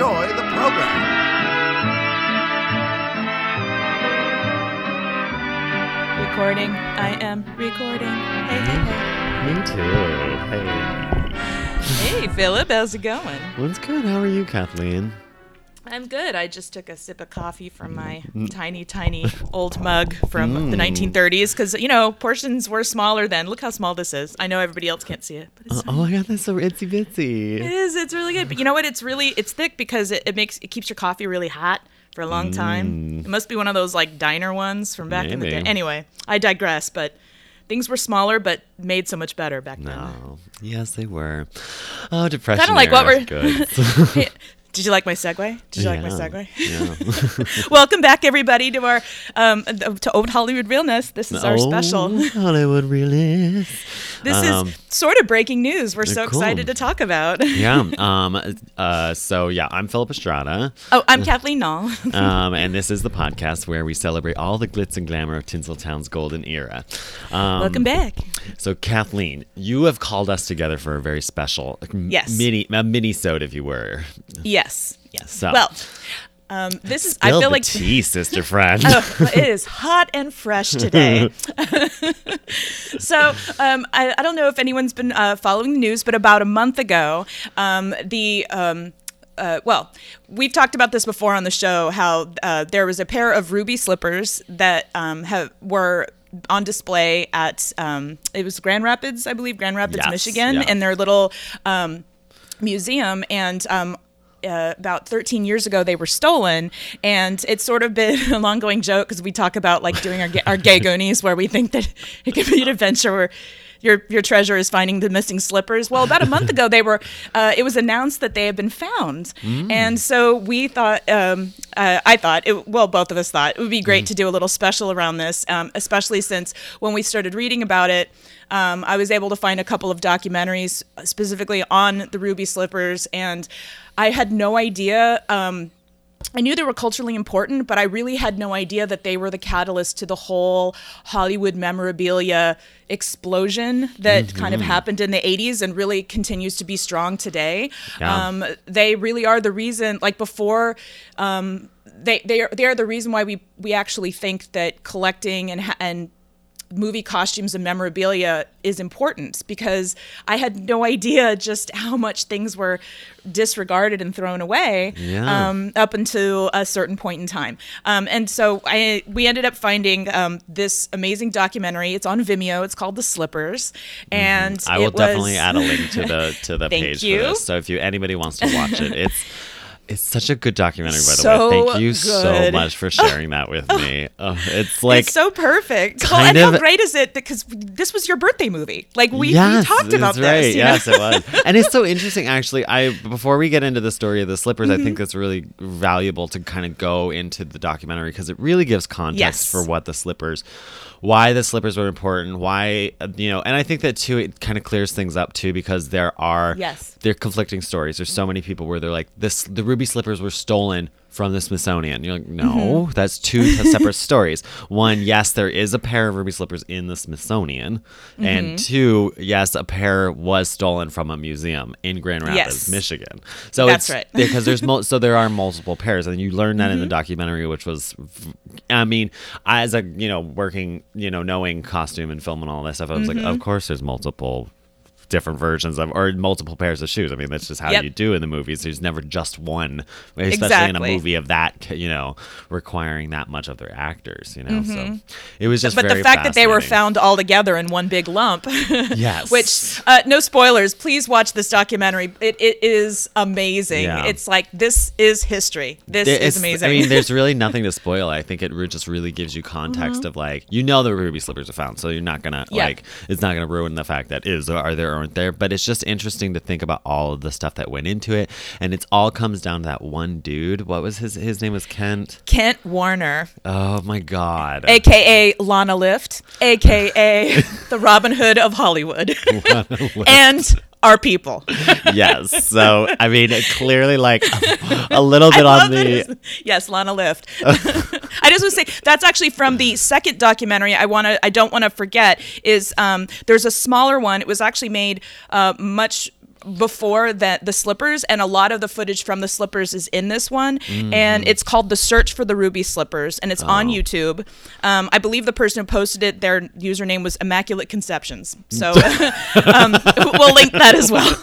enjoy the program. Recording. I am recording. Hey, hey, Me too. Hey. hey. Hey, Philip, how's it going? What's good? How are you, Kathleen? I'm good. I just took a sip of coffee from my mm. tiny, tiny old mug from the mm. 1930s because, you know, portions were smaller then. Look how small this is. I know everybody else can't see it, but it's uh, Oh my god, that's so itsy It bitsy. is. It's really good. But you know what? It's really it's thick because it, it makes it keeps your coffee really hot for a long mm. time. It must be one of those like diner ones from back in the day. Anyway, I digress. But things were smaller, but made so much better back then. No. Yes, they were. Oh, depression. Kinda like what we're-. Did you like my segue? Did you like my segue? Yeah. Welcome back, everybody, to our um, to Old Hollywood Realness. This is our special. Oh, Hollywood realist. This Um, is sort of breaking news. We're so cool. excited to talk about. yeah. Um. Uh. So yeah, I'm Philip Estrada. Oh, I'm Kathleen Knoll. um, and this is the podcast where we celebrate all the glitz and glamour of Tinseltown's golden era. Um, Welcome back. So, Kathleen, you have called us together for a very special Yes. mini a mini sode, if you were. Yes, yes. So- Well, um, this is. I feel the like tea, sister friend. Oh, it is hot and fresh today. so um, I, I don't know if anyone's been uh, following the news, but about a month ago, um, the um, uh, well, we've talked about this before on the show. How uh, there was a pair of ruby slippers that um, have were on display at um, it was Grand Rapids, I believe, Grand Rapids, Yes, Michigan, yeah. in their little um, museum and um, uh, about 13 years ago they were stolen and it's sort of been an ongoing joke because we talk about like doing our, our gay goonies where we think that it could be an adventure where your your treasure is finding the missing slippers. Well, about a month ago, they were. Uh, it was announced that they had been found, and so we thought. Um, uh, I thought. It, well, both of us thought it would be great to do a little special around this, um, especially since when we started reading about it, um, I was able to find a couple of documentaries specifically on the ruby slippers, and I had no idea. Um, I knew they were culturally important, but I really had no idea that they were the catalyst to the whole Hollywood memorabilia explosion that kind of happened in the 80s and really continues to be strong today. Yeah. Um, they really are the reason, like before, um, they, they, are, they are the reason why we, we actually think that collecting and, and movie costumes and memorabilia is important because I had no idea just how much things were disregarded and thrown away Yeah. um, up until a certain point in time. Um, and so I we ended up finding um, this amazing documentary. It's on Vimeo. It's called The Slippers, and Mm-hmm. I will it definitely add a link to the to the page you. for this. So if you anybody wants to watch it, it's it's such a good documentary. By the So way, thank you so much for sharing that with me. Oh, it's like it's so perfect. Well, and how great is it? Because this was your birthday movie. Like we, we talked about right. this. know? Yes, it was, and it's so interesting. Actually, I before we get into the story of the slippers, I think Mm-hmm. it's really valuable to kind of go into the documentary because it really gives context Yes. for what the slippers, why the slippers were important, why you know, and I think that too it kind of clears things up too because there are Yes. they're conflicting stories. There's so many people where they're like this the ruby slippers were stolen from the Smithsonian. You're like, no, Mm-hmm. that's two separate stories. One, yes, there is a pair of ruby slippers in the Smithsonian, Mm-hmm. and two, yes, a pair was stolen from a museum in Grand Rapids, Yes. Michigan. So That's it's right. Mm-hmm. because there's mul- so there are multiple pairs, and you learn that in the documentary, which was, I mean, as a you know working you know knowing costume and film and all that stuff, I was Mm-hmm. like, of course, there's multiple different versions of or multiple pairs of shoes. I mean, that's just how Yep. you do in the movies. There's never just one, especially in a movie of that, you know, requiring that much of their actors, you know. So it was just Mm-hmm. but the fact that they were found all together in one big lump Yes. which uh, no spoilers please watch this documentary it, it is amazing Yeah. it's like this is history this There- is it's- amazing I mean, there's really nothing to spoil. I think it just really gives you context of like you know the ruby slippers are found, so you're not gonna Mm-hmm. Yeah. like it's not gonna ruin the fact that is are there weren't there. But it's just interesting to think about all of the stuff that went into it, and it's all comes down to that one dude. What was his? His name was Kent. Kent Warner, Oh my God. aka Lana Lift, aka the Robin Hood of Hollywood, and our people. yes. So I mean, clearly like a little bit on the. yes, Lana Lift. I just want to say that's actually from the second documentary. I want to. I don't want to forget is um, there's a smaller one. It was actually made uh, much before that the slippers and a lot of the footage from the slippers is in this one. And it's called the search for the ruby slippers and it's on youtube. Um, i believe the person who posted it their username was immaculate conceptions. So um, we'll link that as well.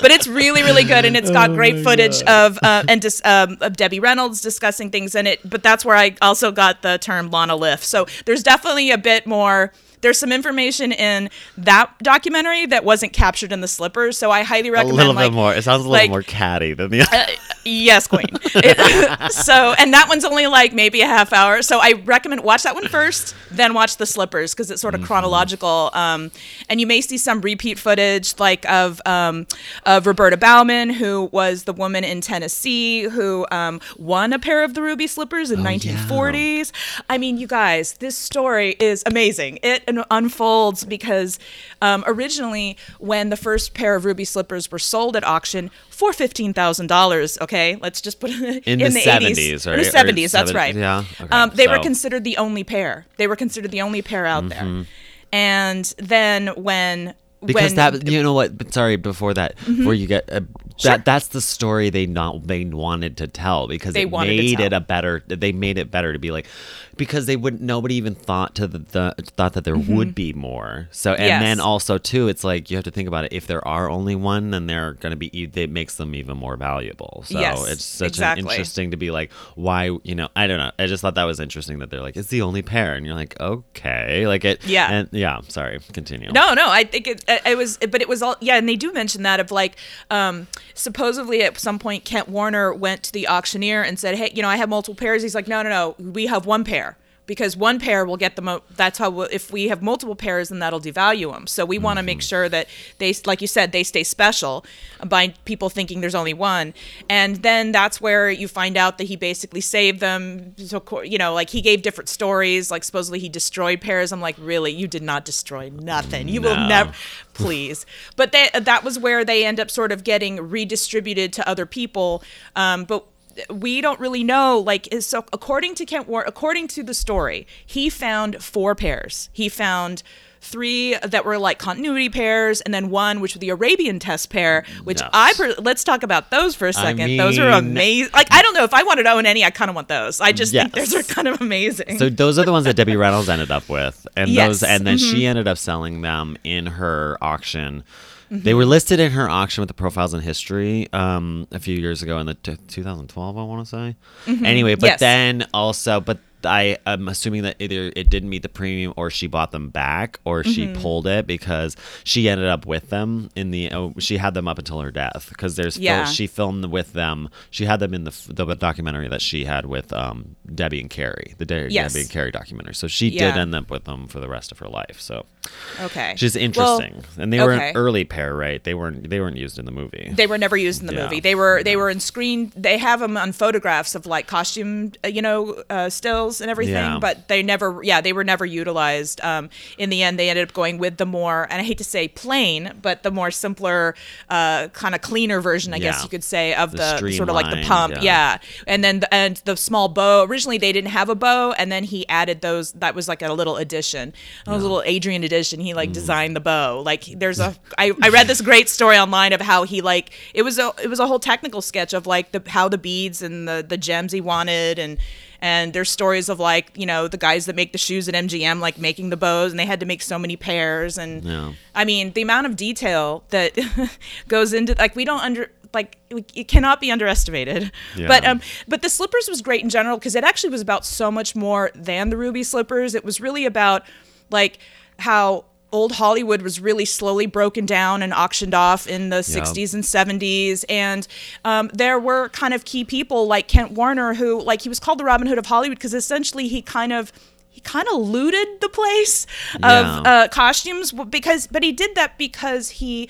But it's really really good and it's got great footage of uh, and dis, um, of Debbie Reynolds discussing things in it but that's where I also got the term Lana Lift. So there's definitely a bit more there's some information in that documentary that wasn't captured in the slippers so I highly recommend A little like, bit more. It sounds a little like- more catty than the. uh, yes, queen. It- so, and that one's only like maybe a half hour. So I recommend watch that one first, then watch the slippers because it's sort Mm-hmm. of chronological. Um, and you may see some repeat footage like of um, of Roberta Bauman, who was the woman in Tennessee who um, won a pair of the ruby slippers in Oh, 1940s. I mean, you guys, this story is amazing. It unfolds because um, originally, when the first pair of ruby slippers were sold at auction for fifteen thousand dollars, okay, let's just put it In in, the 80s, 70s, in the seventies. That's seven- right. yeah, okay, Um, they were considered the only pair. They were considered the only pair out there. Mm-hmm. And then when because when, that you know what sorry before that Mm-hmm. where you get uh, that that's the story they not they wanted to tell because They it made it a better they made it better to be like because they wouldn't nobody even thought to the, the thought that there would be more. So and Mm-hmm. Yes. then also too it's like you have to think about it. If there are only one then they're going to be it makes them even more valuable. So Yes, it's such exactly. an interesting to be like why you know i don't know. I just thought that was interesting that they're like it's the only pair. And you're like okay. Like it Yeah. and yeah sorry continue. No, no, I think it, it was, but it was all, yeah, and they do mention that of like, um, supposedly at some point Kent Warner went to the auctioneer and said, hey, you know, I have multiple pairs. He's like, no, no, no, we have one pair. Because one pair will get the mo. That's how. We'll, if we have multiple pairs, then that'll devalue them. So we want to make sure that they, like you said, they stay special by people thinking there's only one. And then that's where you find out that he basically saved them. So you know, like he gave different stories. Like supposedly he destroyed pairs. I'm like, really? You did not destroy nothing. You will never please. But they, that was where they end up sort of getting redistributed to other people. Um, but we don't really know. Like, so according to Kent War, according to the story, he found four pairs. He found three that were like continuity pairs, and then one which was the Arabian test pair. Which Yes. I per- let's talk about those for a second. those are amazing. Like, I don't know if I wanted to own any. I kind of want those. I just think those are kind of amazing. So those are the ones that Debbie Reynolds ended up with, and Yes. those, and then Mm-hmm. she ended up selling them in her auction. Mm-hmm. They were listed in her auction with the profiles in history um, a few years ago in the t- 2012, I want to say. Anyway, but Mm-hmm. Yes. then also, but I am assuming that either it didn't meet the premium or she bought them back or she Mm-hmm. pulled it because she ended up with them in the oh, she had them up until her death because there's fil- she filmed with them she had them in the, the documentary that she had with um, Debbie and Carrie the De- Yes. Debbie and Carrie documentary so she did end up with them for the rest of her life so okay, she's is Well, interesting and they were okay. an early pair right they weren't they weren't used in the movie They were never used in the Yeah. movie. They were they were in screen. They have them on photographs of like costume, uh, you know, uh, stills and everything. Yeah. But they never, yeah, they were never utilized. Um, in the end, they ended up going with the more, and I hate to say plain, but the more simpler, uh, kind of cleaner version, I guess you could say, of The the, sort of like the pump. yeah. Yeah. and then the, and the small bow. Originally, they didn't have a bow, and then he added those. That was like a little addition, a little Adrian addition. He Mm. like designed the bow. Like there's a. I, I read this great story online of how he like it was a it was a whole technical sketch of like the how the beads and the the gems he wanted and. And there's stories of like you know the guys that make the shoes at MGM like making the bows and they had to make so many pairs and Yeah. I mean the amount of detail that goes into like we don't under like it cannot be underestimated. Yeah. But um but the slippers was great in general because it actually was about so much more than the ruby slippers. It was really about like how old Hollywood was really slowly broken down and auctioned off in the 60s and 70s. And um, there were kind of key people like Kent Warner, who, like, he was called the Robin Hood of Hollywood because essentially he kind of he kind of looted the place of Yeah. uh, costumes because, but he did that because he,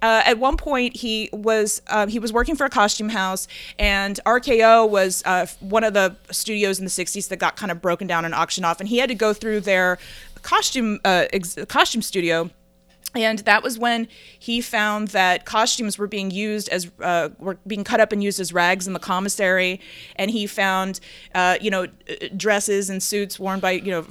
uh, at one point he was uh, he was working for a costume house, and RKO was uh, one of the studios in the '60s that got kind of broken down and auctioned off, and he had to go through their costume uh, ex- costume studio. And that was when he found that costumes were being used as uh, were being cut up and used as rags in the commissary. And he found uh, you know dresses and suits worn by you know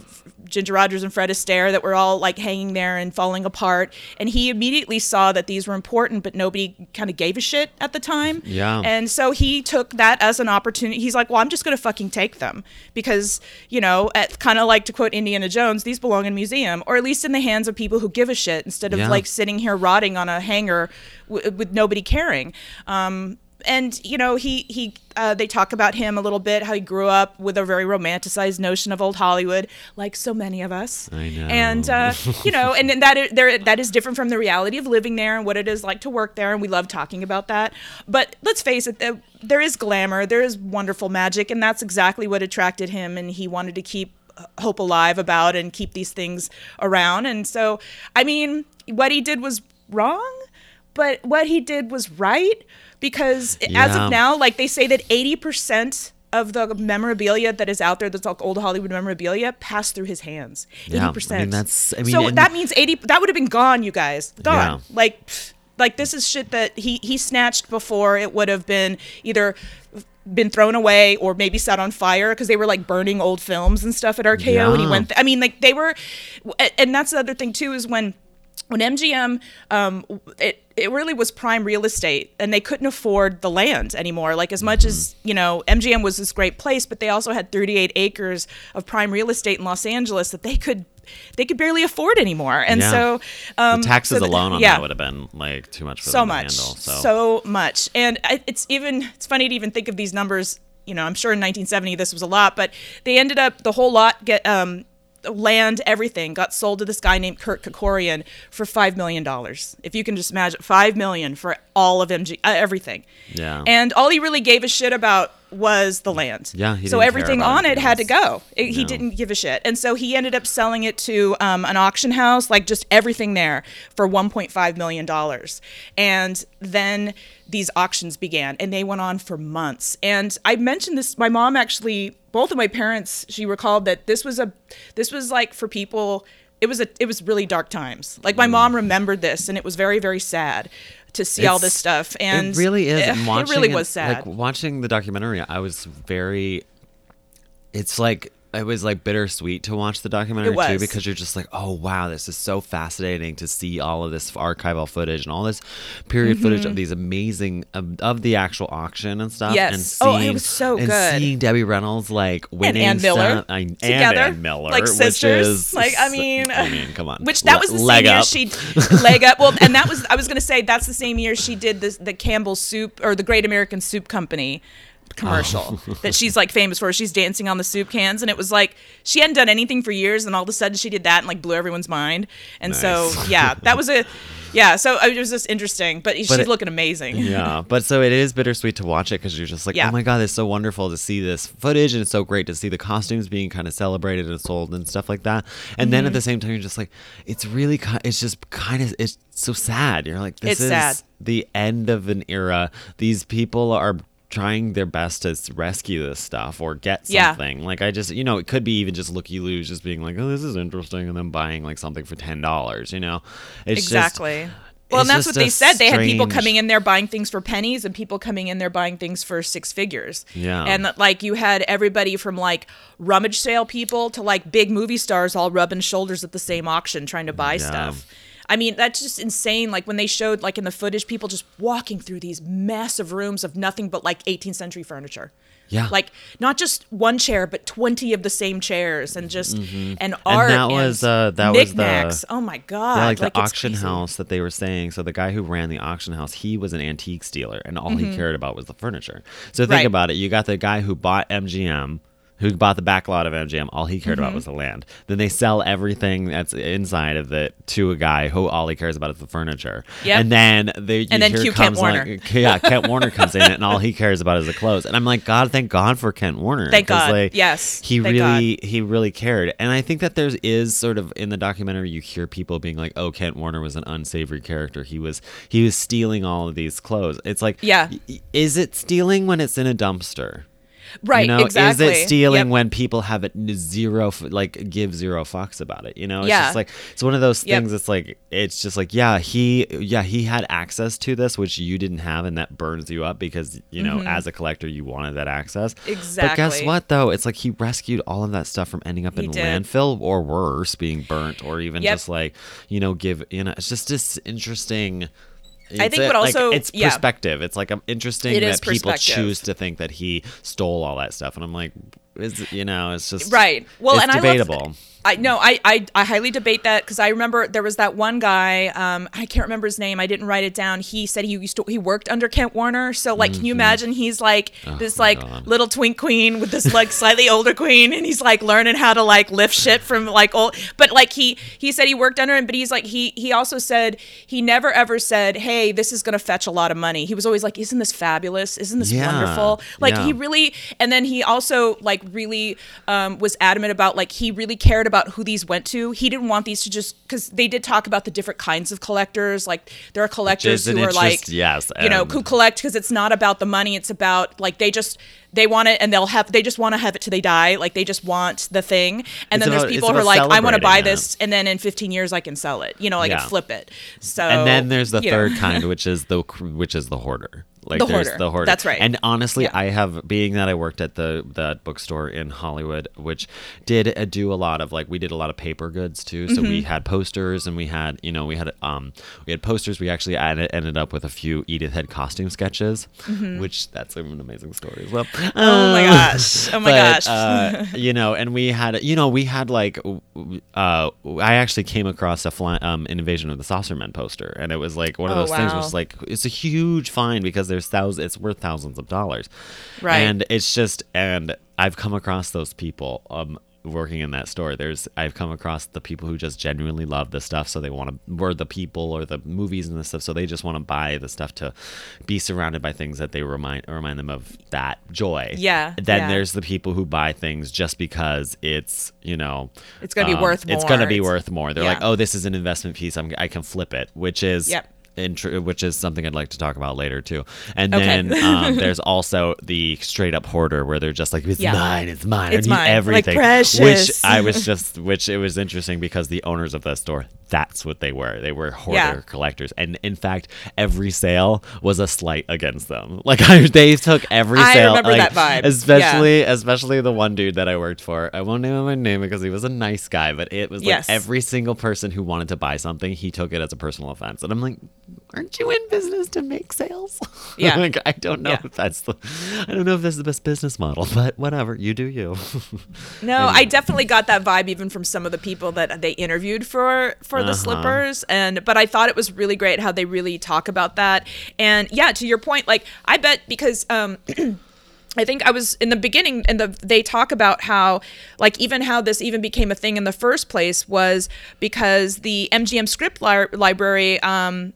ginger rogers and fred astaire that were all like hanging there and falling apart and he immediately saw that these were important but nobody kind of gave a shit at the time Yeah. and so he took that as an opportunity he's like well i'm just going to fucking take them because you know kind of like to quote indiana jones these belong in a museum or at least in the hands of people who give a shit instead of Yeah. like sitting here rotting on a hanger w- with nobody caring. Um, and you know he he uh, they talk about him a little bit how he grew up with a very romanticized notion of old Hollywood like so many of us. I know. and uh, you know and then that is, there that is different from the reality of living there and what it is like to work there and we love talking about that. But let's face it there- there is glamour there is wonderful magic and that's exactly what attracted him and he wanted to keep hope alive about and keep these things around. And so i mean what he did was wrong but what he did was right because as of now like they say that 80% of the memorabilia that is out there that's like old hollywood memorabilia passed through his hands. 80% I mean, that's- I mean, so that means 80 that would have been gone you guys. Gone Yeah. like like this is shit that he he snatched before it would have been either been thrown away or maybe set on fire because they were like burning old films and stuff at RKO and he went th- I mean like they were and that's the other thing too is when when MGM um it it really was prime real estate and they couldn't afford the land anymore like as much as Mm-hmm. you know MGM was this great place but they also had 38 acres of prime real estate in Los Angeles that they could they could barely afford anymore and Yeah. so um the taxes so the- alone on yeah that would have been like too much for so them much to handle. So, so much and it's even it's funny to even think of these numbers you know i'm sure in 1970 this was a lot but they ended up the whole lot get um land everything got sold to this guy named Kirk Kerkorian for five million dollars if you can just imagine five million for all of mg uh, everything Yeah. and all he really gave a shit about was the land Yeah, so everything on it had to go It- he didn't give a shit. And so he ended up selling it to um, an auction house, like just everything there for $1.5 million. And then these auctions began and they went on for months. And I mentioned this, my mom actually, both of my parents, she recalled that this was a, this was like for people, it was a, it was really dark times. Like my mom remembered this and it was very, very sad to see all this. Stuff. And it really is. And it really was sad. Like watching the documentary, I was very. It's like it was like bittersweet to watch the documentary too because you're just like, oh wow, this is so fascinating to see all of this archival footage and all this period footage of these amazing of, of the actual auction and stuff. Mm-hmm. Yes. And seeing, Oh, it was so and good. seeing Debbie Reynolds like winning Ann Miller. I, and together, Ann Miller, like sisters. is- like I mean, I mean, come on. Which that was the same leg year she leg up. Well, and that was I was gonna say that's the same year she did this the Campbell Soup or the Great American Soup Company commercial Oh. that she's like famous for. She's dancing on the soup cans, and it was like she hadn't done anything for years, and all of a sudden she did that and like blew everyone's mind. And so yeah, that was a yeah. So it was just interesting, but, she's it- looking amazing. yeah but so it is bittersweet to watch it because you're just like Yeah. oh my god it's so wonderful to see this footage and it's so great to see the costumes being kind of celebrated and sold and stuff like that and then Mm-hmm. at the same time you're just like it's really it's just kind of it's so sad you're like this It's is sad. the end of an era these people are trying their best to rescue this stuff or get Yeah. something like i just you know it could be even just looky loos just being like oh this is interesting and then buying like something for ten dollars you know it's just- exactly. well, and that's what they said. They had people coming in there buying things for pennies and people coming in there buying things for six figures. Yeah. And like you had everybody from like rummage sale people to like big movie stars all rubbing shoulders at the same auction trying to buy Yeah. stuff. I mean, that's just insane. Like when they showed like in the footage people just walking through these massive rooms of nothing but like 18th century furniture. Yeah. Like not just one chair, but 20 of the same chairs and just and art that was, uh, that was the-. Oh my god. Yeah, like, the it's auction crazy. house that they were saying. So the guy who ran the auction house, he was an antique dealer, and all he cared about was the furniture. So think Mm-hmm. Right. about it. You got the guy who bought MGM, who bought the back lot of MGM. All he cared Mm-hmm. about was the land. Then they sell everything that's inside of it to a guy who all he cares about is the furniture. Yep. And then they And then cue Kent comes like- Warner. yeah, Kent Warner comes in and all he cares about is the clothes. And I'm like, God, thank God for Kent Warner. Thank God. Like, Yes. He Thank really he really cared. And I think that there is sort of in the documentary you hear people being like, "Oh, Kent Warner was an unsavory character. He was he was stealing all of these clothes." It's like, Yeah. is it stealing when it's in a dumpster? Right. You know, exactly. is it stealing Yep. when people have it zero, like give zero fucks about it? You know, it's Yeah. just like it's one of those Yep. things. It's like it's just like yeah, he yeah he had access to this which you didn't have, and that burns you up because you know as a collector you wanted that access. Exactly. But guess Mm-hmm. What though? It's like he rescued all of that stuff from ending up He in did. landfill or worse, being burnt, or even Yep. just like you know give you know it's just this interesting. I think a- what like, also- it's yeah. perspective. It's like um, interesting It that people choose to think that he stole all that stuff, and I'm like, is you know, it's just Right. Well, it's and debatable. I love. I no, I I, I highly debate that because I remember there was that one guy. Um, I can't remember his name. I didn't write it down. He said he used to he worked under Kent Warner. So like, can you imagine? He's like this Mm-hmm. Oh my like God. little twink queen with this like slightly older queen, and he's like learning how to like lift shit from like old. But like he he said he worked under him, but he's like he he also said he never ever said, hey, this is gonna fetch a lot of money. He was always like, isn't this fabulous? Isn't this Yeah. wonderful? Like Yeah. he really and then he also like really um, was adamant about like he really cared about who these went to he didn't want these to just because they did talk about the different kinds of collectors like there are collectors who are like yes, you know who collect because it's not about the money it's about like they just they want it and they'll have they just want to have it till they die like they just want the thing and It's then about- there's people who are like i want to buy it. this and then in 15 years i can sell it you know like Yeah. flip it so and then there's the you know. third kind, which is the which is the hoarder. Like The there's hoarder. the hoarder. That's right. And honestly, Yeah. I have being that I worked at the that bookstore in Hollywood, which did uh, do a lot of like we did a lot of paper goods too. So Mm-hmm. we had posters and we had you know we had um we had posters. We actually added, ended up with a few Edith Head costume sketches, which that's an amazing story as well. Mm-hmm. oh my gosh oh my But, gosh uh, you know, and we had, you know, we had like, uh, I actually came across a fly, um, an Invasion of the Saucermen poster, and it was like one of Oh, those things. Was like it's a huge find because there's thousands, it's worth thousands of dollars, Right. And it's just, and I've come across those people. Um, working in that store there's i've come across the people who just genuinely love the stuff so they want to were the people or the movies and the stuff so they just want to buy the stuff to be surrounded by things that they remind remind them of that joy Yeah, then yeah. there's the people who buy things just because it's you know It's gonna be worth more. It's gonna be worth more. They're yeah. like, oh, this is an investment piece. I'm, I can flip it, which is Yep. Intr- which is something I'd like to talk about later too. And Okay. then um, there's also the straight up hoarder where they're just like, it's Yeah. mine, it's mine, It's I need mine. Like everything. precious. Which I was just, which it was interesting because the owners of the store, that's what they were. They were hoarder Yeah. collectors, and in fact, every sale was a slight against them. Like I, they took every I sale. remember like, that vibe. Especially, especially the one dude that I worked for. I won't name him my name because he was a nice guy, but it was like Yes. every single person who wanted to buy something, he took it as a personal offense. And I'm like, aren't you in business to make sales? Yeah. like, I don't know Yeah. if that's the, I don't know if that's the best business model, but whatever, you do you. No, I definitely got that vibe even from some of the people that they interviewed for for the Uh-huh. slippers and but I thought it was really great how they really talk about that. And yeah, to your point like I bet because um I think I was in the beginning, and the they talk about how, like, even how this even became a thing in the first place was because the MGM script li- library um,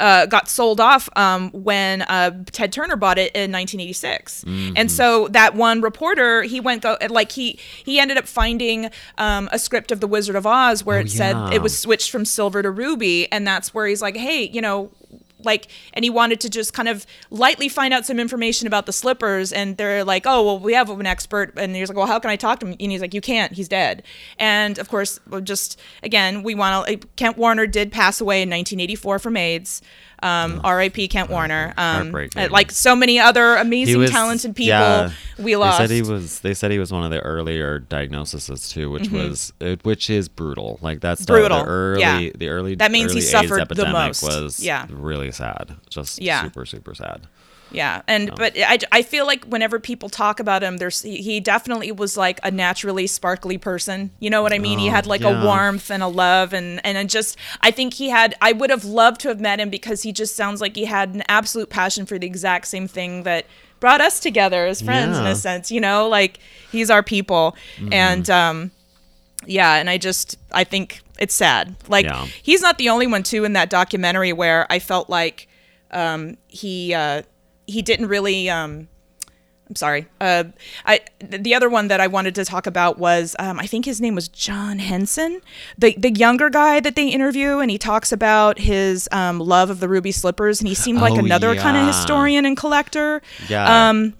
uh, got sold off um, when uh, Ted Turner bought it in 1986, and so that one reporter he went go like he he ended up finding um, a script of The Wizard of Oz where it said it was switched from silver to ruby, and that's where he's like, hey, you know like and he wanted to just kind of lightly find out some information about the slippers and they're like oh well we have an expert and he's like well how can i talk to him? And he's like you can't he's dead. And of course just again we want to kent warner did pass away in 1984 from aids um, R.I.P. Kent Warner. Um, Heartbreaking. like so many other amazing, was- talented people, yeah. we lost. They said he was. They said he was one of the earlier diagnoses too, which was uh, which is brutal. Like that's Mm-hmm. Brutal, The early, yeah. the early That means he early AIDS suffered the most. Was Yeah. really sad. Just Yeah. super super sad. Yeah, and but I, I feel like whenever people talk about him, there's he he definitely was like a naturally sparkly person. You know what I mean? he Oh, had like yeah. a warmth and a love, and and just I think he had. I would have loved to have met him because he just sounds like he had an absolute passion for the exact same thing that brought us together as friends in a sense. You know, like he's our people, Mm-hmm. and um, yeah, and I just I think it's sad. Like Yeah. he's not the only one too in that documentary where I felt like um, he uh, he didn't really. Um, I'm sorry. Uh, I the other one that I wanted to talk about was um, I think his name was John Henson, the the younger guy that they interview, and he talks about his um, love of the ruby slippers, and he seemed like Oh, another kind of historian and collector. Yeah. Um,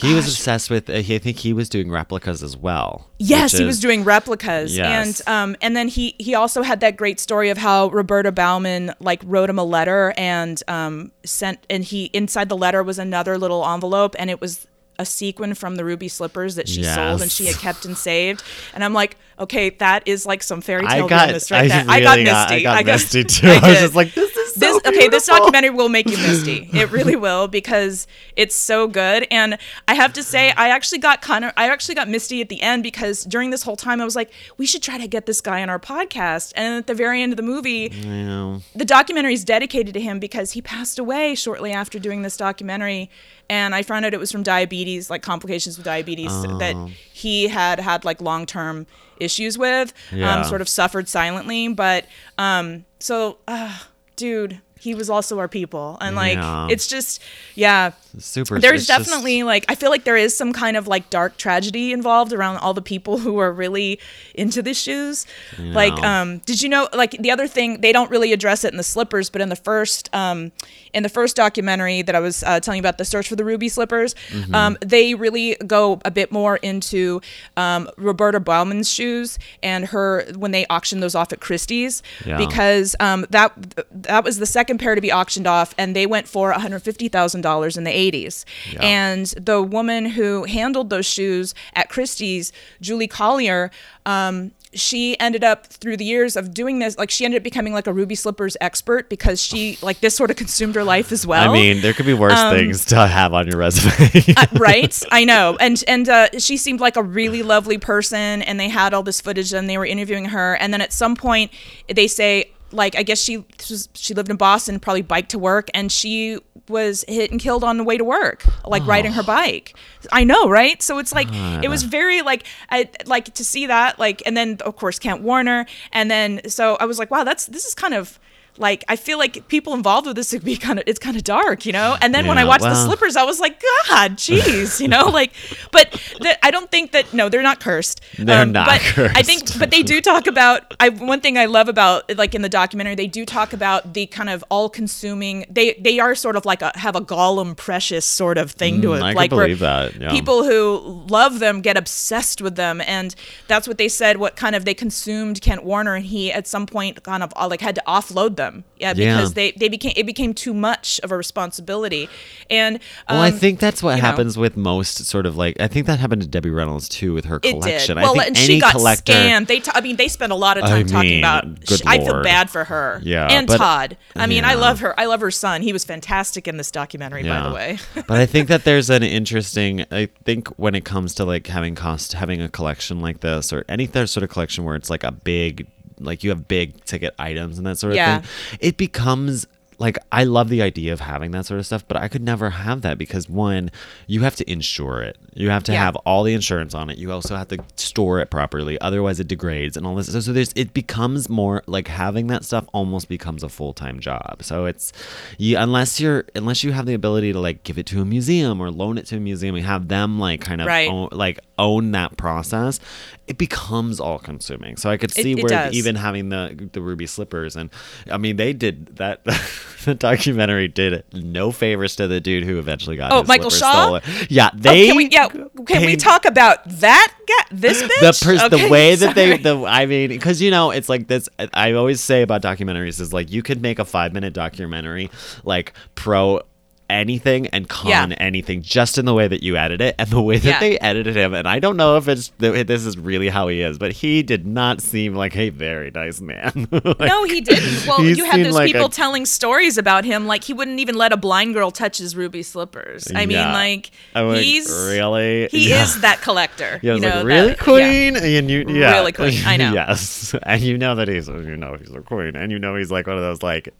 he was obsessed with. Uh, he, I think he was doing replicas as well. Yes, he was doing replicas, Yes. and um, and then he he also had that great story of how Roberta Bauman like wrote him a letter and um sent, and he inside the letter was another little envelope, and it was a sequin from the ruby slippers that she sold and she had kept and saved, and I'm like, okay, that is like some fairy I tale got. realness right I there. really I got misty. I got misty too. I I, was just like, this is so this okay this documentary will make you misty it really will because it's so good and i have to say i actually got kind of i actually got misty at the end because during this whole time i was like we should try to get this guy on our podcast and at the very end of the movie the documentary is dedicated to him because he passed away shortly after doing this documentary and i found out it was from diabetes like complications with diabetes that Oh. he had had like long-term issues with Yeah. um, sort of suffered silently but um so uh, dude he was also our people and like Yeah. it's just yeah super. there's just- definitely like i feel like there is some kind of like dark tragedy involved around all the people who are really into the shoes like um did you know like the other thing they don't really address it in the slippers but in the first um in the first documentary that i was uh, telling you about the search for the ruby slippers Mm-hmm. um they really go a bit more into um roberta bauman's shoes and her when they auctioned those off at christie's Yeah. because um that that was the second pair to be auctioned off and they went for $150000 in the 80s Yeah. and the woman who handled those shoes at christie's julie collier um, she ended up through the years of doing this like she ended up becoming like a ruby slippers expert because she like this sort of consumed her life as well. I mean, there could be worse um, things to have on your resume. right? I know. And and uh, she seemed like a really lovely person and they had all this footage and they were interviewing her. And then at some point they say like i guess she was, she lived in boston probably biked to work and she was hit and killed on the way to work like riding her oh. bike. I know right? So it's like it was very like i like to see that like and then of course kent warner and then so i was like wow that's this is kind of like I feel like people involved with this would be kind of it's kind of dark, you know. And then when I Yeah, watched the slippers, I was like, God, jeez, you know, like. But the, I don't think that no, they're not cursed. Um, They're not but I think, but they do talk about. I one thing I love about like in the documentary, they do talk about the kind of all-consuming. They they are sort of like a have a Gollum precious sort of thing to it, Mm, I like believe that, yeah. people who love them get obsessed with them, and that's what they said. What kind of they consumed Kent Warner, and he at some point kind of uh, like had to offload them, yeah, Yeah. because they they became it became too much of a responsibility, and well, I um, think that's what you know. happens with most sort of like. I think that happened to Debbie Reynolds too with her collection. Well, I think and any she got collector. scammed. They, t- I mean, they spent a lot of time I talking about. good sh- I feel bad for her. Yeah, and but- Todd. I mean, I love her. I love her son. He was fantastic in this documentary, by the way. but I think that there's an interesting. I think when it comes to like having cost, having a collection like this, or any sort of collection where it's like a big, like you have big ticket items and that sort of Yeah. thing, it becomes like I love the idea of having that sort of stuff, but I could never have that because one, you have to insure it. You have to Yeah. have all the insurance on it. You also have to store it properly, otherwise it degrades and all this. So, so there's it becomes more like having that stuff almost becomes a full time job. So it's you unless you're unless you have the ability to like give it to a museum or loan it to a museum and have them like kind of Right. own, like own that process, it becomes all consuming. So I could see it where does. even having the the ruby slippers and I mean they did that the documentary did no favors to the dude who eventually got Oh, Michael Shaw? stolen. Yeah, Oh, they can we? Yeah. Can we talk about that guy? This bitch. the pers- the Okay, way that they the I mean because you know it's like this I always say about documentaries is like you could make a five minute documentary like pro anything and con Yeah. anything just in the way that you edit it and the way that Yeah. they edited him and I don't know if it's th- this is really how he is but he did not seem like a very nice man Like, No, he didn't. Well, you have those like people a- telling stories about him, like he wouldn't even let a blind girl touch his ruby slippers. I mean, like I'm like, he's really he Yeah. is that collector. Yeah, you know, like, really, that- yeah. queen? And you, yeah, Really queen, I know. yes, and you know that he's, you know, he's a queen, and you know he's like one of those like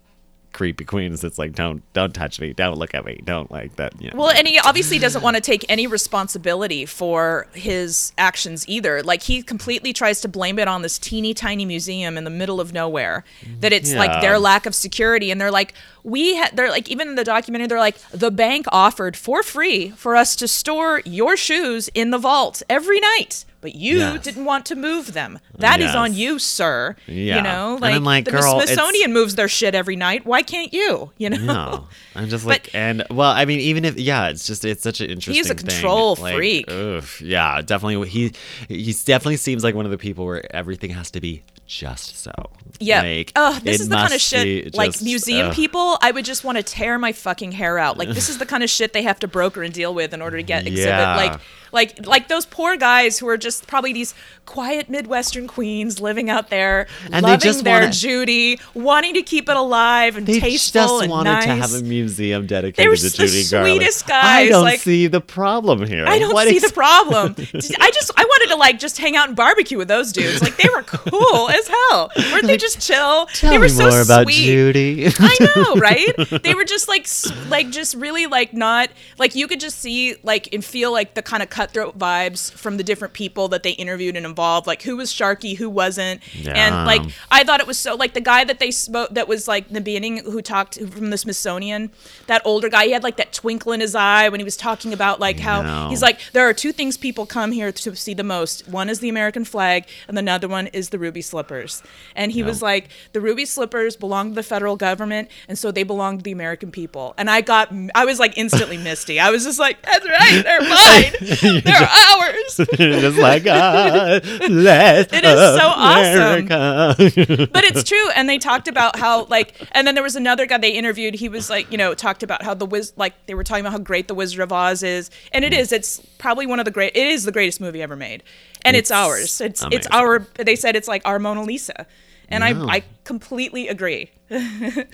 creepy queens. It's like don't don't touch me, don't look at me, don't like that. You know. Well, and he obviously doesn't want to take any responsibility for his actions either. Like he completely tries to blame it on this teeny tiny museum in the middle of nowhere. That it's Yeah. like their lack of security, and they're like, we had. They're like, even in the documentary, they're like, the bank offered for free for us to store your shoes in the vault every night. But you Yes. didn't want to move them. That is Yes. on you, sir. Yeah. You know, like, like, the girl, Smithsonian moves their shit every night. Why can't you? You know. No, I'm just But- like, and well, I mean, even if yeah, it's just it's such an interesting. He's a thing. control Like, freak. oof, yeah, definitely. He he definitely seems like one of the people where everything has to be just so. Yeah. Like, oh, this is the kind of shit be like museum people. I would just want to tear my fucking hair out. Like this is the kind of shit they have to broker and deal with in order to get exhibit. Yeah. Like like like those poor guys who are just probably these quiet midwestern queens living out there, And they loving just their wanna- Judy, wanting to keep it alive and They tasteful just and wanted nice. to have a museum They dedicated to the Judy Garland. sweetest guys. I don't like- see the problem here. I don't What see is- the problem. I just I wanted to like just hang out and barbecue with those dudes. Like they were cool as hell. Weren't they just chill? Tell they were me so more about sweet. Judy. I know, right? They were just like, like, just really like not like you could just see like and feel like the kind of cutthroat vibes from the different people that they interviewed and involved. Like who was Sharky, who wasn't, Yeah. and like I thought it was so like the guy that they spoke that was like in the beginning who talked from the Smithsonian, that older guy. He had like that twinkle in his eye when he was talking about like how know. he's like there are two things people come here to see the most. One is the American flag, and another one is the ruby slippers. And he was like, the ruby slippers belong to the federal government, and so they belong to the American people. And I got, I was like instantly misty. I was just like, that's right, they're mine, they're ours. just like ah, God, let It is so awesome. America. but it's true and they talked about how like and then there was another guy they interviewed he was like you know talked about how the wiz like they were talking about how great the wizard of oz is and it mm. is it's probably one of the great it is the greatest movie ever made and it's, It's ours it's it's our they said it's like our mona lisa and. I, I completely agree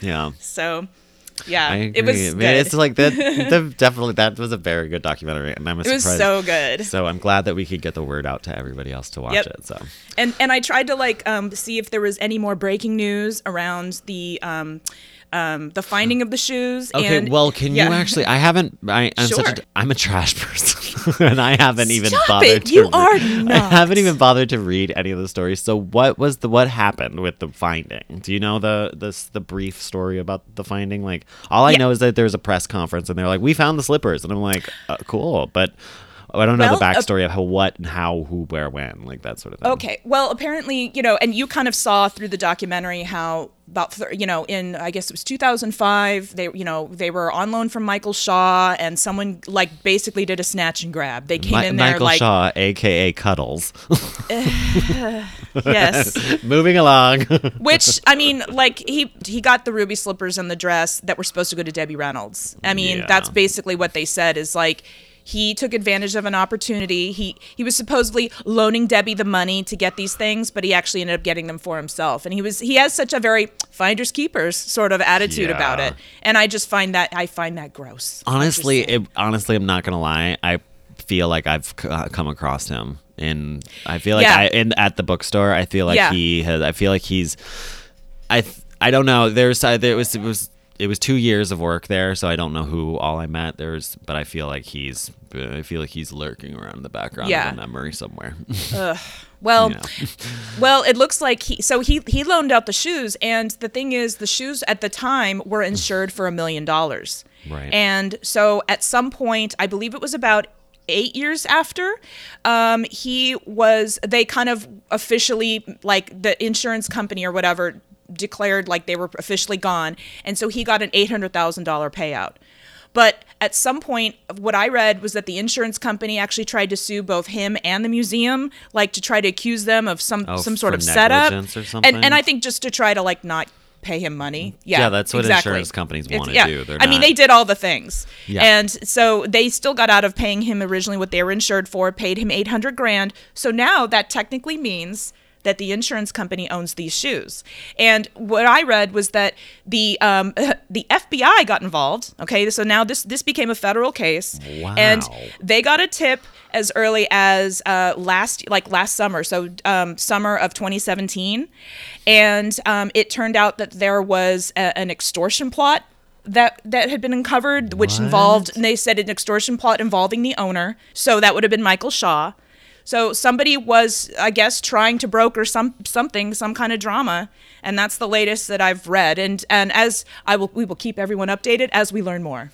yeah. so yeah it was good. It's like that. that- Definitely, that was a very good documentary, and I'm it was so good So I'm glad that we could get the word out to everybody else to watch Yep. it. So and and I tried to like um, see if there was any more breaking news around the um, um, the finding of the shoes. okay, and, well, can yeah. you actually? I haven't. I, I'm such a. I'm a trash person, and I haven't even Stop bothered. it, To you re- are I not. haven't even bothered to read any of the stories. So what was the what happened with the finding? Do you know the this the brief story about the finding? Like all I Yeah. know is that there was a press conference and they're like, we found the slippers, and I'm like, uh, cool, but. I don't know Well, the uh, backstory of how, what, and how, who, where, when, like that sort of thing. Okay. Well, apparently, you know, and you kind of saw through the documentary how about you know in I guess it was 2005 they you know they were on loan from Michael Shaw and someone like basically did a snatch and grab. They came in there Michael like Shaw, aka Cuddles. yes, Moving along. which I mean like he he got the ruby slippers and the dress that were supposed to go to Debbie Reynolds. I mean Yeah. that's basically what they said is like he took advantage of an opportunity. He he was supposedly loaning Debbie the money to get these things, but he actually ended up getting them for himself. And he was he has such a very finders keepers sort of attitude about it. And I just find that I find that gross. honestly, it, honestly, I'm not gonna lie. I feel like I've c- uh, come across him, and I feel like Yeah. I in at the bookstore. I feel like Yeah. he has. I feel like he's. I th- I don't know. There's uh, there was it was it was two years of work there, so I don't know who all I met. There's, but I feel like he's. I feel like he's lurking around in the background Yeah. of a memory somewhere. well, you know. Well, it looks like he so he he loaned out the shoes, and the thing is, the shoes at the time were insured for a million dollars. Right. And so at some point, I believe it was about eight years after, um, he was they kind of officially like the insurance company or whatever declared like they were officially gone, and so he got an eight hundred thousand dollar payout. But at some point, what I read was that the insurance company actually tried to sue both him and the museum, like to try to accuse them of some Oh, some sort of setup, and and I think just to try to like not pay him money. Yeah, Yeah, that's what exactly. insurance companies wanna yeah. do. They're I mean, they did all the things, Yeah. and so they still got out of paying him originally what they were insured for, paid him eight hundred grand. So now that technically means that the insurance company owns these shoes. And what I read was that the um, the FBI got involved. Okay, so now this this became a federal case, and they got a tip as early as uh, last like last summer, so um, summer of 2017, and um, it turned out that there was a, an extortion plot that that had been uncovered, which involved. And they said an extortion plot involving the owner, so that would have been Michael Shaw. So somebody was, I guess, trying to broker some something, some kind of drama, and that's the latest that I've read. And and as I will, we will keep everyone updated as we learn more.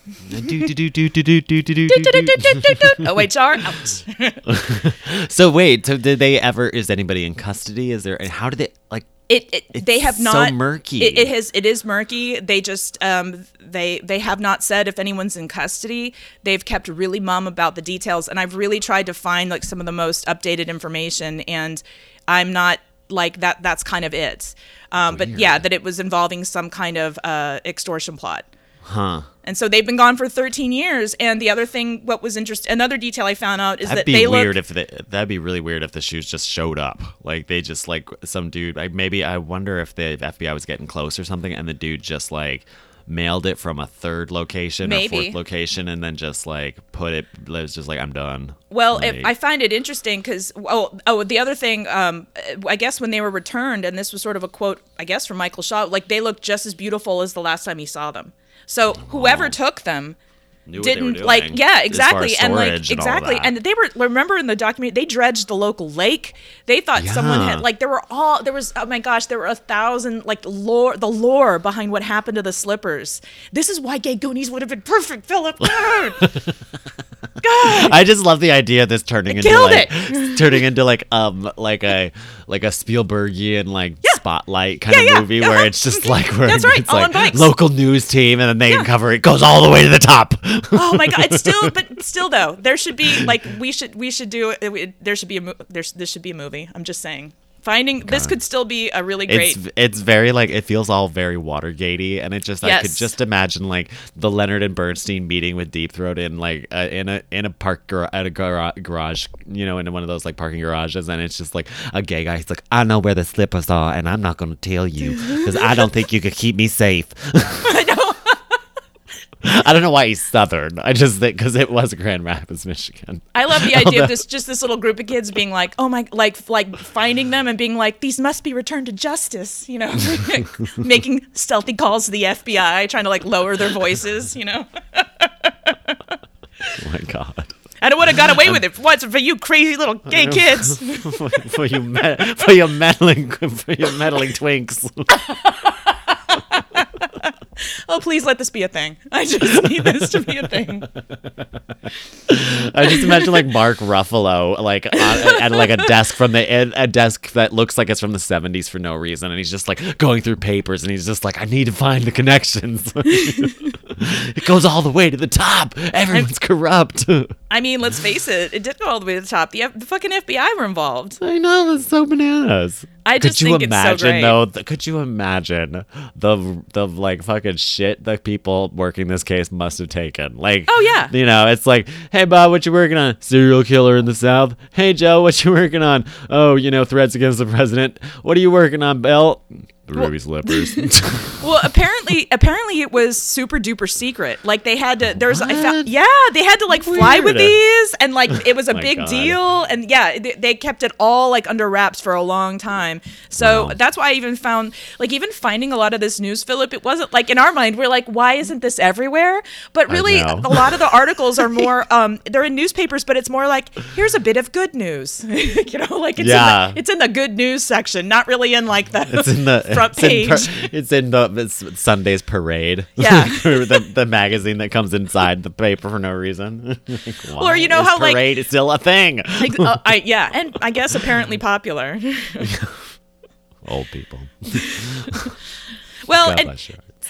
OHR out. So wait, so did they ever? Is anybody in custody? Is there? And how did it like? It, it It's they have so not murky. It, it has it is murky. They just um they they have not said if anyone's in custody. They've kept really mum about the details, and I've really tried to find like some of the most updated information, and I'm not like that. That's kind of it. Um, but yeah, that it was involving some kind of uh, extortion plot. Huh? And so they've been gone for 13 years. And the other thing, what was interesting, another detail I found out is That'd that be they weird look. if they, that'd be really weird if the shoes just showed up. Like they just like some dude. Like maybe I wonder if the FBI was getting close or something, and the dude just like mailed it from a third location or fourth location, and then just like put it. It was just like I'm done. Well, Like, if, I find it interesting because oh oh the other thing um, I guess when they were returned and this was sort of a quote I guess from Michael Shaw like they looked just as beautiful as the last time he saw them. So whoever oh. took them knew what they were didn't like yeah exactly and like storage and exactly and they were remember in the document they dredged the local lake. They thought someone had like there were all there was oh my gosh there were a thousand like lore the lore behind what happened to the slippers. This is why gay goonies would have been perfect philip I just love the idea of this turning into like turning into like um like a like a Spielbergian like spotlight kind Yeah, of yeah, movie uh-huh, where it's just like where That's right, it's all like local news team and then they Yeah. uncover it goes all the way to the top. oh my god. It's still but still though there should be like we should we should do it there should be a there's this should be a movie. I'm just saying finding this could still be a really great It's it's very like it feels all very Watergatey, and it just I could just imagine like the Leonard and Bernstein meeting with Deep Throat in like uh, in a in a park gar- at a gar- garage, you know, in one of those like parking garages, and it's just like a gay guy. He's like, I know where the slippers are, and I'm not gonna tell you because I don't think you could keep me safe. I know. I don't know why he's Southern. I just think because it was Grand Rapids, Michigan. I love the idea of this just this little group of kids being like, oh my, like like finding them and being like, these must be returned to justice, you know, making stealthy calls to the FBI, trying to like lower their voices, you know. Oh my god. And I would have got away with it. What's for you crazy little gay kids? for, for you, me- for your meddling, for your meddling twinks. Oh, please let this be a thing. I just need this to be a thing. I just imagine like Mark Ruffalo, like on, at like a desk from the a desk that looks like it's from the '70s for no reason, and he's just like going through papers, and he's just like, I need to find the connections. it goes all the way to the top. Everyone's corrupt. I mean, let's face it, it did go all the way to the top. The, F- the fucking FBI were involved. I know it's so bananas. I just could you think it's so imagine great. though? th- could you imagine the the like fucking shit the people working this case must have taken? Like, Oh, yeah. you know, it's like, hey Bob, what you working on? Serial killer in the South. Hey Joe, what you working on? Oh, you know, threats against the president. What are you working on, Bill? The ruby slippers. Well, apparently, apparently it was super duper secret. Like they had to. There's, I found, yeah, they had to like fly with these, and like it was a big God. deal, and yeah, they, they kept it all like under wraps for a long time. So Wow. that's why I even found, like, even finding a lot of this news, Philip. It wasn't like in our mind, we're like, why isn't this everywhere? But really, a lot of the articles are more, um, they're in newspapers, but it's more like, here's a bit of good news, you know, like it's Yeah. in the, it's in the good news section, not really in like the It's in the front it's in it's in the it's Sunday's parade. Yeah. the the magazine that comes inside the paper for no reason. Like, Or you know how, like- parade is still a thing. Like, uh, I, yeah, and I guess apparently popular. Old people. Well, and,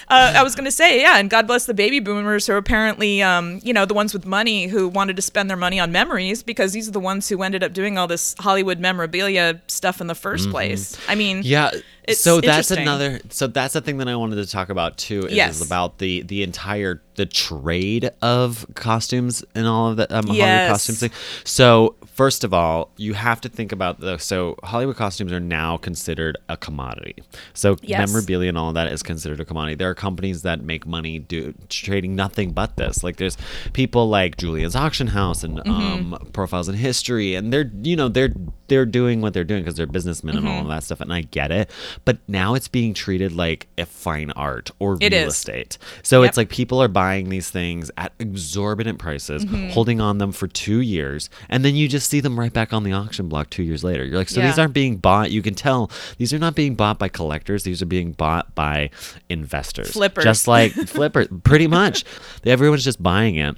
uh, I was going to say, yeah, and God bless the baby boomers who are apparently, um, you know, the ones with money who wanted to spend their money on memories because these are the ones who ended up doing all this Hollywood memorabilia stuff in the 1st place. I mean, Yeah, It's so that's another so that's the thing that i wanted to talk about too is, Yes. about the the entire the trade of costumes and all of that um, hollywood Yes. costumes thing so first of all you have to think about the so hollywood costumes are now considered a commodity so Yes. memorabilia and all of that is considered a commodity there are companies that make money do trading nothing but this like there's people like julien's auction house and Mm-hmm. um, profiles in history and they're you know they're they're doing what they're doing because they're businessmen and Mm-hmm. all of that stuff and i get it but now it's being treated like a fine art or It real is. estate so Yep. it's like people are buying these things at exorbitant prices Mm-hmm. holding on them for two years and then you just see them right back on the auction block two years later you're like so these aren't being bought you can tell these are not being bought by collectors these are being bought by investors Flippers. just like flippers, pretty much everyone's just buying it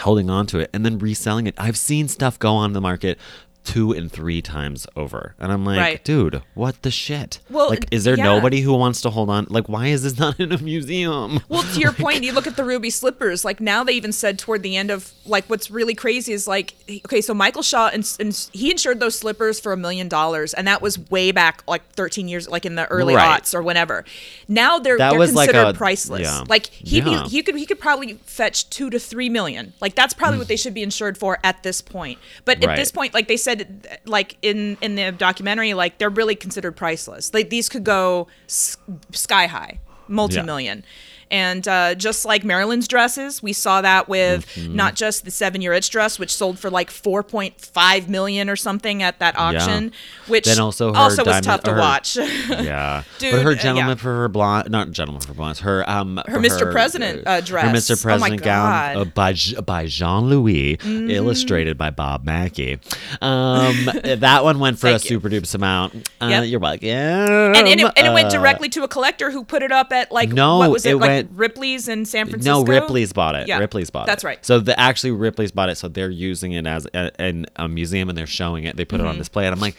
holding on to it and then reselling it i've seen stuff go on the market two and three times over and i'm like Right. dude what the shit Well, like is there yeah. nobody who wants to hold on like why is this not in a museum Well, to your point, you look at the ruby slippers. Like now, they even said toward the end of like what's really crazy is like okay, so Michael Shaw and, he insured those slippers for a million dollars, and that was way back like 13 years, like in the early Right. aughts or whenever. Now they're That they're was like considered a- priceless. yeah. Like he Yeah. he could he could probably fetch two to three million. Like that's probably what they should be insured for at this point. But at Right. this point, like they said, like in in the documentary, like they're really considered priceless. Like these could go sky high, multi million. And uh, just like Marilyn's dresses, we saw that with Mm-hmm. not just the seven-year itch dress, which sold for like 4.5 million or something at that auction, which Then also her also was tough to her- watch. yeah Dude, but her uh, gentleman yeah. for her blonde not gentleman for blondes her um Her Mr. President, uh, dress. her Oh mr president gown Mm-hmm. uh, by by jean-louis illustrated by bob mackie um that one went for a super duper amount uh, Yep. you're welcome and, and, it, and it went Uh, directly to a collector who put it up at like No, what was it, it like Ripley's in San Francisco? No, Ripley's bought it. Yeah, Ripley's bought it. That's right. So the actually Ripley's bought it. So they're using it as a, in a museum and they're showing it. They put it on display, and I'm like,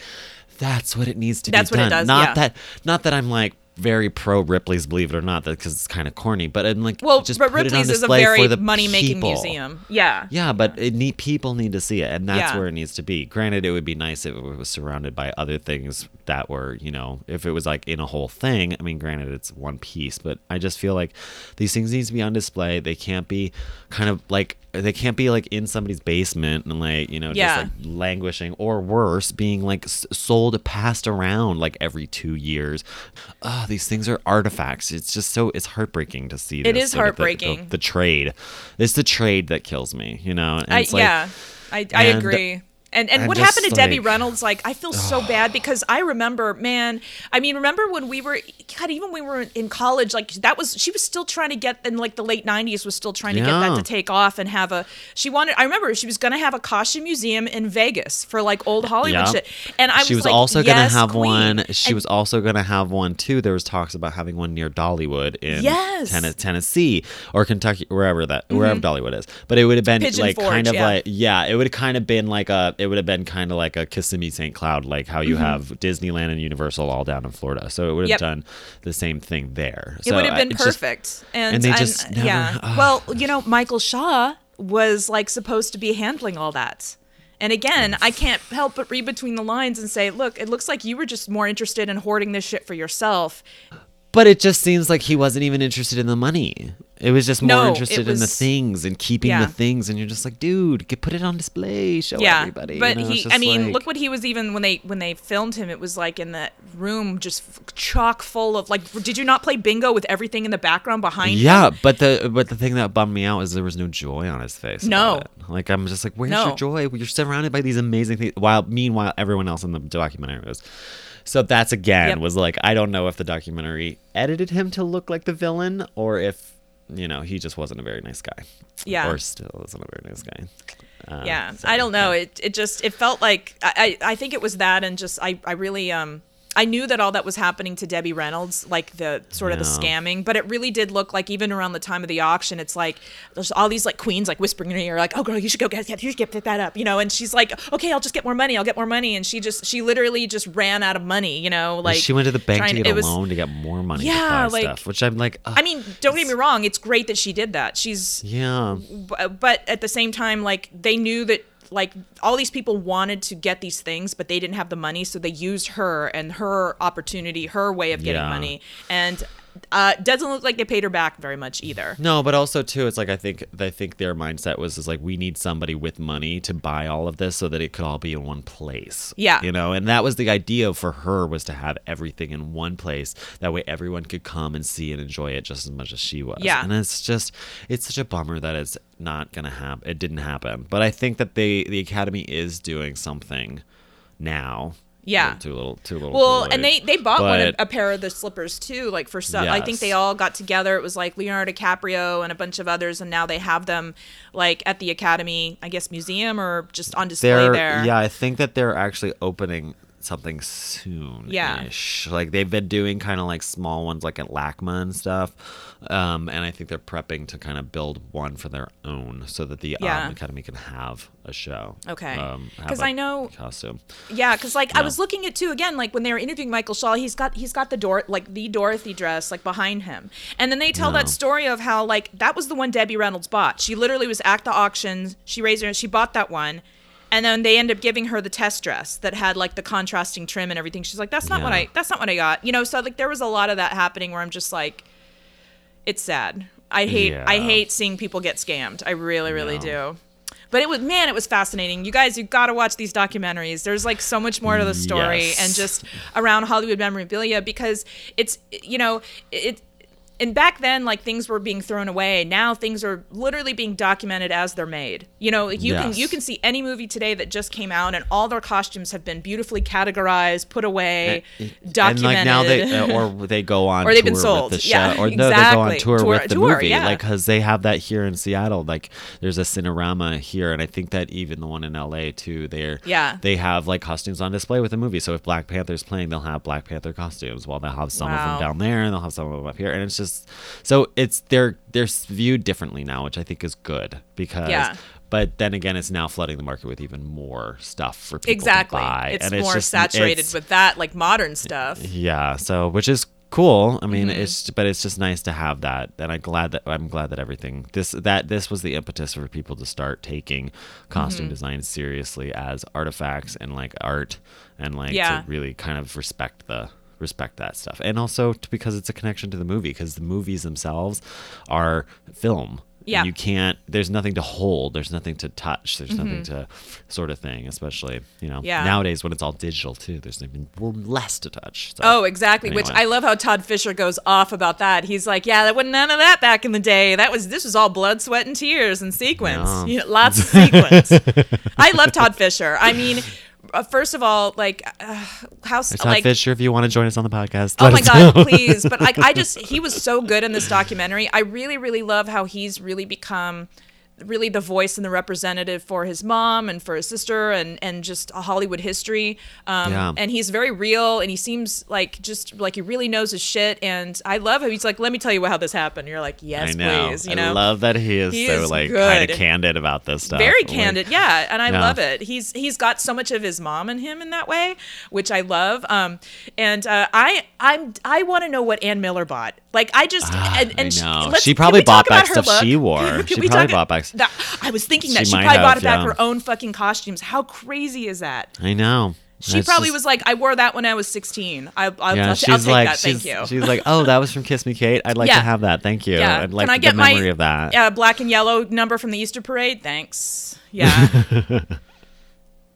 that's what it needs to Mm-hmm. That's be what it done. does, Not yeah. that, not that I'm like very pro Ripley's, believe it or not, because it's kind of corny. But I'm like, Well, just but put it on Ripley's is a very money-making museum. Yeah. Yeah, but it need people need to see it, and that's Yeah. where it needs to be. Granted, it would be nice if it was surrounded by other things that were, you know, if it was like in a whole thing. I mean, granted, it's one piece, but I just feel like these things need to be on display. They can't be kind of like they can't be like in somebody's basement and like you know Yeah. just like languishing or worse, being like sold, passed around like every two years. Oh, these things are artifacts. It's just so it's heartbreaking to see. It this, is sort of the- the- heartbreaking. The, trade, it's the trade that kills me. You know, and I, like, yeah, I, I and- agree. And and I'm what happened to Debbie Reynolds? Like I feel so bad because I remember, man. I mean, remember when we were, God, even when we were in college, like that was she was still trying to get in like the late '90s was still trying to get that to take off and have a. She wanted. I remember she was gonna have a costume museum in Vegas for like old Hollywood Yeah. shit. And I was she was like, also yes, gonna have queen. one. She And- was also gonna have one too. There was talks about having one near Dollywood in Yes. Mm-hmm. Ten- Tennessee or Kentucky, wherever that wherever Dollywood is. But it would have been Pigeon like Forge, kind of yeah. like yeah, it would have kind of been like a it would have been kind of like a Kissimmee St. Cloud, like how you Mm-hmm. have Disneyland and Universal all down in Florida. So it would have Yep. done the same thing there. It So would have I- been just- perfect. and and they just never- yeah. Well, you know, Michael Shaw was like supposed to be handling all that. And again, I can't help but read between the lines and say, look, it looks like you were just more interested in hoarding this shit for yourself. But it just seems like he wasn't even interested in the money. It was just more No, interested in the things and keeping Yeah. the things. And you're just like, dude, get, put it on display, show yeah, everybody. you but know, he, I mean, like- look what he was even when they when they filmed him. It was like in that room, just chock full of like. Did you not play bingo with everything in the background behind? him? Yeah, but the but the thing that bummed me out is there was no joy on his face. No. like I'm just like, where's No. your joy? You're surrounded by these amazing things. While meanwhile, everyone else in the documentary was. So that's again Yep. was like I don't know if the documentary edited him to look like the villain or if you know he just wasn't a very nice guy. Yeah. or still isn't a very nice guy. Uh, yeah so, i don't know yeah. it it just it felt like I, I i think it was that and just i i really um I knew that all that was happening to Debbie Reynolds, like the sort of the scamming, but it really did look like even around the time of the auction, it's like there's all these like queens like whispering in her ear, like, "Oh, girl, you should go get, you should get that up," you know. And she's like, "Okay, I'll just get more money. I'll get more money." And she just she literally just ran out of money, you know. Like she went to the bank trying- to get a was- loan to get more money Yeah, to buy like- stuff, which I'm like, I mean, don't get me wrong, it's great that she did that. She's yeah, but at the same time like they knew that like all these people wanted to get these things, but they didn't have the money, so they used her and her opportunity, her way of getting Yeah. money, and uh, doesn't look like they paid her back very much either. No, but also too, it's like I think I think their mindset was is like we need somebody with money to buy all of this so that it could all be in one place. Yeah. you know, and that was the idea for her was to have everything in one place. That way, everyone could come and see and enjoy it just as much as she was. Yeah. and it's just it's such a bummer that it's not gonna happen. It didn't happen, but I think that they the Academy is doing something now. Yeah. too little, too little. Well, and they they bought one a, a pair of the slippers too. Like for some, I think they all got together. It was like Leonardo DiCaprio and a bunch of others, and now they have them like at the Academy, I guess, museum or just on display there. yeah i think that they're actually opening something soon Yeah. like they've been doing kind of like small ones like at lacma and stuff um and i think they're prepping to kind of build one for their own so that the Yeah. um, academy can have a show Okay. um, have 'Cause a I know- costume Yeah, because like I was looking at too again, like when they were interviewing Michael Shaw, he's got he's got the door like the Dorothy dress like behind him, and then they tell that story of how like that was the one Debbie Reynolds bought. She literally was at the auction. She raised her, she bought that one, and then they end up giving her the test dress that had like the contrasting trim and everything. She's like, that's not what I that's not what I got. You know, so like there was a lot of that happening where I'm just like, it's sad. I hate I hate seeing people get scammed. I really really Yeah. do. But it was man, it was fascinating. You guys, you got to watch these documentaries. There's like so much more to the story Yes. and just around Hollywood memorabilia because it's you know it. And back then, like things were being thrown away. Now things are literally being documented as they're made. You know, you can you can see any movie today that just came out, and all their costumes have been beautifully categorized, put away, documented. And like now they uh, or they go on Or they've been tour sold. with the show Yeah, or no they go on tour, Tour- with the tour, movie yeah. like because they have that here in Seattle like there's a Cinerama here and I think that even the one in LA too they're Yeah. they have like costumes on display with the movie so if Black Panther's playing they'll have Black Panther costumes while they'll have some of them down there and they'll have some of them up here and it's just so it's they're they're viewed differently now which I think is good because Yeah. but then again it's now flooding the market with even more stuff for people exactly. to buy It's and more just- saturated it's- with that, like modern stuff. yeah so which is cool i mean Mm-hmm. it's but it's just nice to have that and i'm glad that i'm glad that everything this that this was the impetus for people to start taking costume Mm-hmm. design seriously as artifacts and like art and like Yeah. to really kind of respect the respect that stuff and also to, because it's a connection to the movie because the movies themselves are film Yeah. You can't there's nothing to hold there's nothing to touch there's nothing to sort of thing especially you know Mm-hmm. Yeah. nowadays when it's all digital too there's even less to touch so. Oh, exactly. Which I love how Todd Fisher goes off about that. He's like, "Yeah, there wasn't none of that back in the day. That was this was all blood, sweat, and tears and sequins. You know, lots of sequins." I love Todd Fisher. I mean, uh, first of all, like, uh, how Todd like. Fisher, if you want to join us on the podcast. Oh my god, please! But like, I just he was so good in this documentary. I really, really love how he's really become really the voice and the representative for his mom and for his sister and and just a Hollywood history. Um, Yeah. And he's very real and he seems like just like he really knows his shit. And I love how he's like, "Let me tell you how this happened." You're like, "Yes, I know. please." You know, I love that he is He so is like kind of candid about this stuff. very Like, candid yeah and i Yeah. love it he's he's got so much of his mom in him in that way which i love um and uh i i'm i want to know what ann miller bought like i just Ah, and, and I she- She probably bought back stuff she wore. She probably talk- bought back- that, i was thinking that She probably bought have, it back yeah. her own fucking costumes how crazy is that I know. she It's probably just- was like i wore that when i was 16 I, I'll, Yeah, I'll, I'll she's take like, that she's, thank you she's like, oh, that was from Kiss Me Kate. I'd like Yeah. to have that. Thank you. yeah I'd like can i the get my memory of that. uh, black and yellow number from the easter parade thanks yeah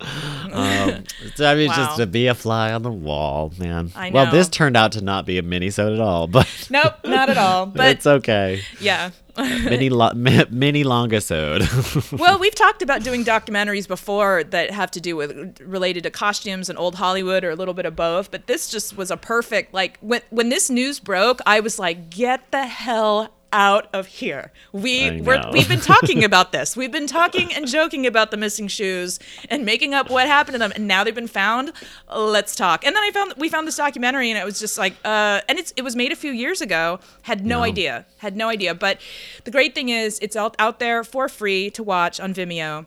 Um, so, I mean, Wow. just to be a fly on the wall, man. I Well, this turned out to not be a mini-sode at all, but nope not at all but it's okay. yeah Mini, lo- mi- mini longisode. well, we've talked about doing documentaries before that have to do with related to costumes and old Hollywood or a little bit of both, but this just was a perfect like when when this news broke, I was like, "Get the hell out of here." We we're, we've been talking about this. We've been talking and joking about the missing shoes and making up what happened to them, and now they've been found. Let's talk. And then I found we found this documentary, and it was just like, uh, and it's it was made a few years ago. Had no Yeah. idea, had no idea. But the great thing is, it's out out there for free to watch on Vimeo.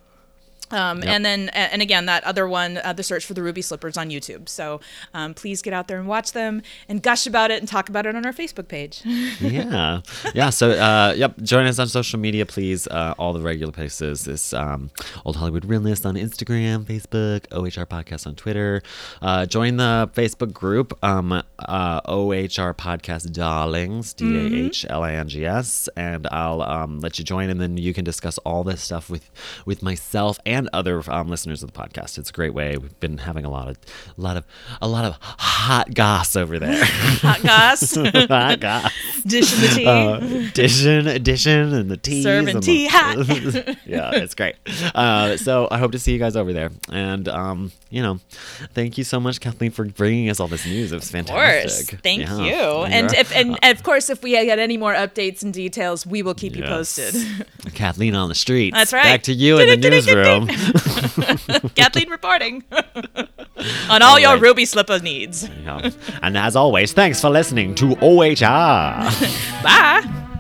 Um, Yep. And then, and again, that other one, uh, the search for the Ruby Slippers on YouTube. So um, please get out there and watch them and gush about it and talk about it on our Facebook page. yeah yeah so uh yep join us on social media please uh all the regular places this um old hollywood realness on instagram facebook ohr podcast on twitter uh join the facebook group um uh ohr podcast darlings d-a-h-l-i-n-g-s and i'll um let you join and then you can discuss all this stuff with with myself and other um, listeners of the podcast it's a great way we've been having a lot of a lot of a lot of hot goss over there Hot goss, hot goss dishing the tea. uh, addition, addition, and the teas. Serving and the- tea hot. yeah, it's great. Uh, so I hope to see you guys over there. And um, you know, thank you so much, Kathleen, for bringing us all this news. It was Of fantastic. course. Thank Yeah. you. And if and, and of course, if we get any more updates and details, we will keep you posted. Kathleen on the street. That's right. Back to you in the newsroom. Kathleen reporting on all your right. Ruby Slipper needs. Yeah. And as always, thanks for listening to OHR. Bye.